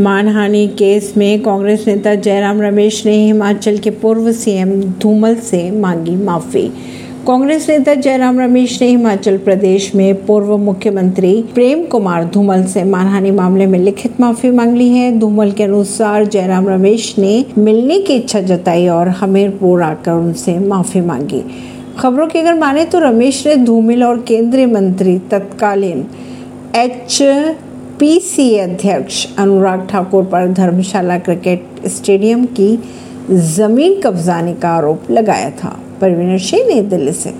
मानहानि केस में कांग्रेस नेता जयराम रमेश ने हिमाचल के पूर्व सीएम धूमल से मांगी माफ़ी। कांग्रेस नेता जयराम रमेश ने हिमाचल प्रदेश में पूर्व मुख्यमंत्री प्रेम कुमार धूमल से मानहानि मामले में लिखित माफ़ी मांग ली है। धूमल के अनुसार जयराम रमेश ने मिलने की इच्छा जताई और हमीरपुर आकर उनसे माफ़ी मांगी। खबरों की अगर माने तो रमेश ने धूमिल और केंद्रीय मंत्री तत्कालीन एच पीसी अध्यक्ष अनुराग ठाकुर पर धर्मशाला क्रिकेट स्टेडियम की ज़मीन कब्जाने का आरोप लगाया था। परवीन सिंह नई दिल्ली से